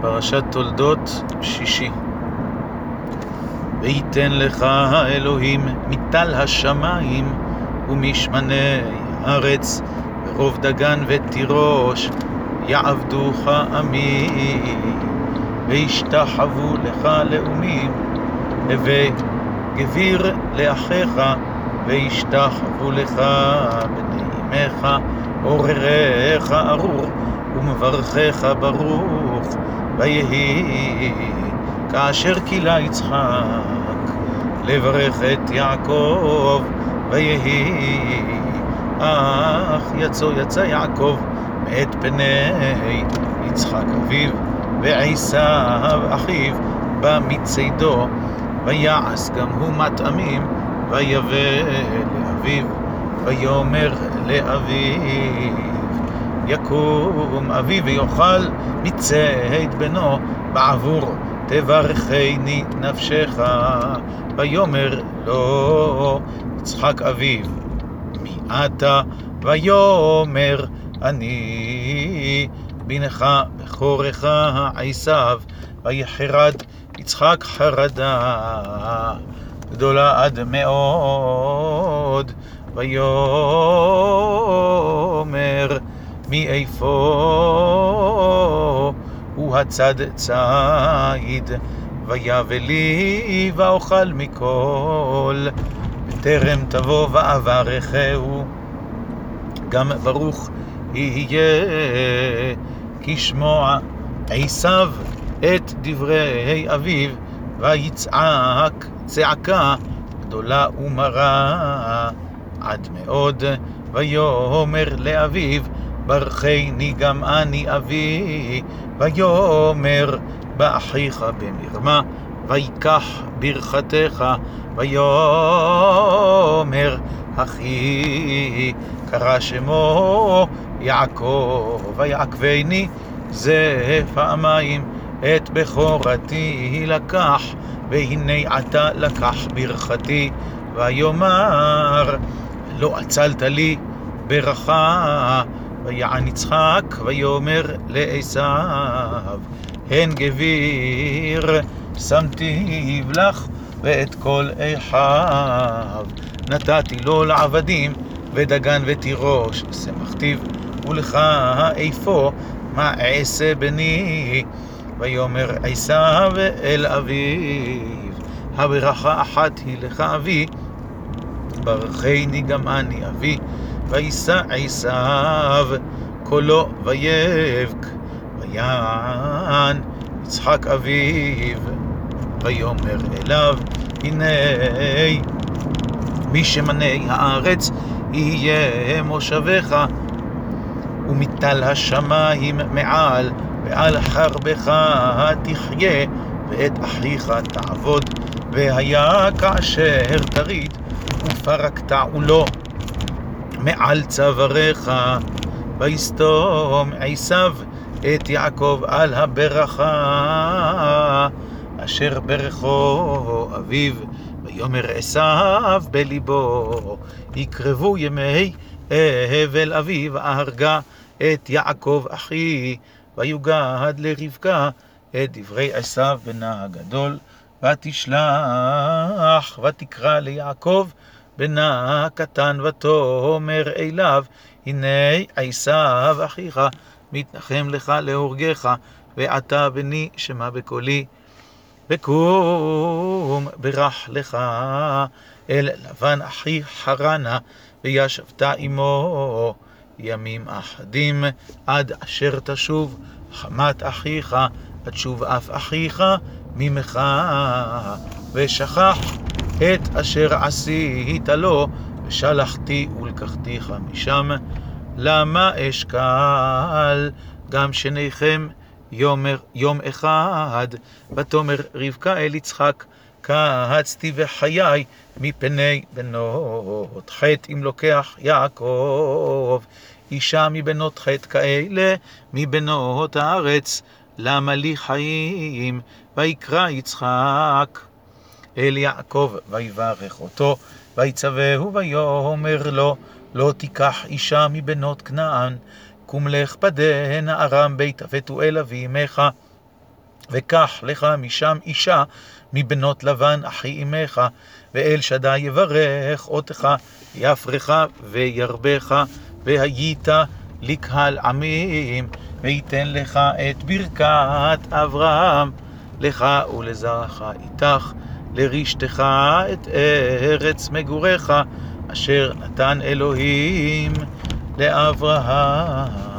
פרשת תולדות שישי. ויתן לך האלוהים מטל השמיים ומשמני הארץ ורוב דגן ותירוש יעבדוך עמי וישתחוו לך לאומים הווה גביר לאחיך וישתחוו לך בני אמך עורריך ארור ומברכך ברוך ויהי כאשר כילה יצחק לברך את יעקב ויהי אך יצא יצא יעקב מאת פני יצחק אביו ועשיו אחיו בא מצדו ויעש גם הוא מטעמים ויבא לאביו ויאמר לאביו יקום אבי ויאכל מצאת בנו בעבור תברכני נפשך. ויאמר לו יצחק אביו מי אתה? ויאמר אני בנך בכורך עשיו. ויחרד יצחק חרדה גדולה עד מאוד. ויאמר מאיפה? הוא הצד ציד ויבא לי ואוכל מכל. בטרם תבוא ואברכהו גם ברוך יהיה. כשמוע עשיו את דברי אביו ויצעק צעקה גדולה ומרה. עד מאוד ויאמר לאביו ברכני גם אני אבי ויאמר באחיך במרמה ויקח ברכתך ויאמר אחי קרא שמו יעקב ויעקבני זה פעמיים את בכורתי לקח והנה עתה לקח ברכתי ויאמר לא עצלת לי ברכה ויען יצחק ויאמר לעשיו הן גביר שמתיו לך ואת כל אחיו. נתתי לו לעבדים ודגן ותירוש. שמחתיו ולך איפה? מה אעשה בני? ויאמר עשיו אל אביו הברכה אחת היא לך אבי ברכני גם אני אבי וישא עשיו קולו ויבק ויען יצחק אביו ויאמר אליו הנה משמני הארץ יהיה מושבך ומטל השמיים מעל ועל חרבך תחיה ואת אחיך תעבוד והיה כאשר תריד ופרקת עולו מעל צוואריך ויסתום עשיו את יעקב על הברכה אשר ברכו אביו ויאמר עשיו בליבו יקרבו ימי הבל אביו אהרגה את יעקב אחי ויוגד לרבקה את דברי עשיו בנה הגדול ותשלח ותקרא ליעקב בנה הקטן ותאמר אליו הנה עשיו אחיך מתנחם לך להורגך ועתה בני שמע בקולי. וקום ברך לך אל לבן אחי חרנה וישבת עמו ימים אחדים עד אשר תשוב חמת אחיך עד שוב אף אחיך ממך. ושכח את אשר עשית לו ושלחתי ולקחתיך משם. למה אשקל גם שניכם יומר, יום אחד. ותאמר רבקה אל יצחק קהצתי בחיי מפני בנות חטא אם לוקח יעקב. אישה מבנות חטא כאלה מבנות הארץ למה לי חיים? ויקרא יצחק אל יעקב ויברך אותו ויצווהו ויאמר לו לא תיקח אישה מבנות כנען קום לך פדה ארם בית אבתואל אבי אמך, וקח לך משם אישה מבנות לבן אחי אמך, ואל שדי יברך אותך, יפרך וירבך, והיית לקהל עמים, ויתן לך את ברכת אברהם, לך ולזרעך איתך, לרשתך את ארץ מגוריך, אשר נתן אלוהים לאברהם.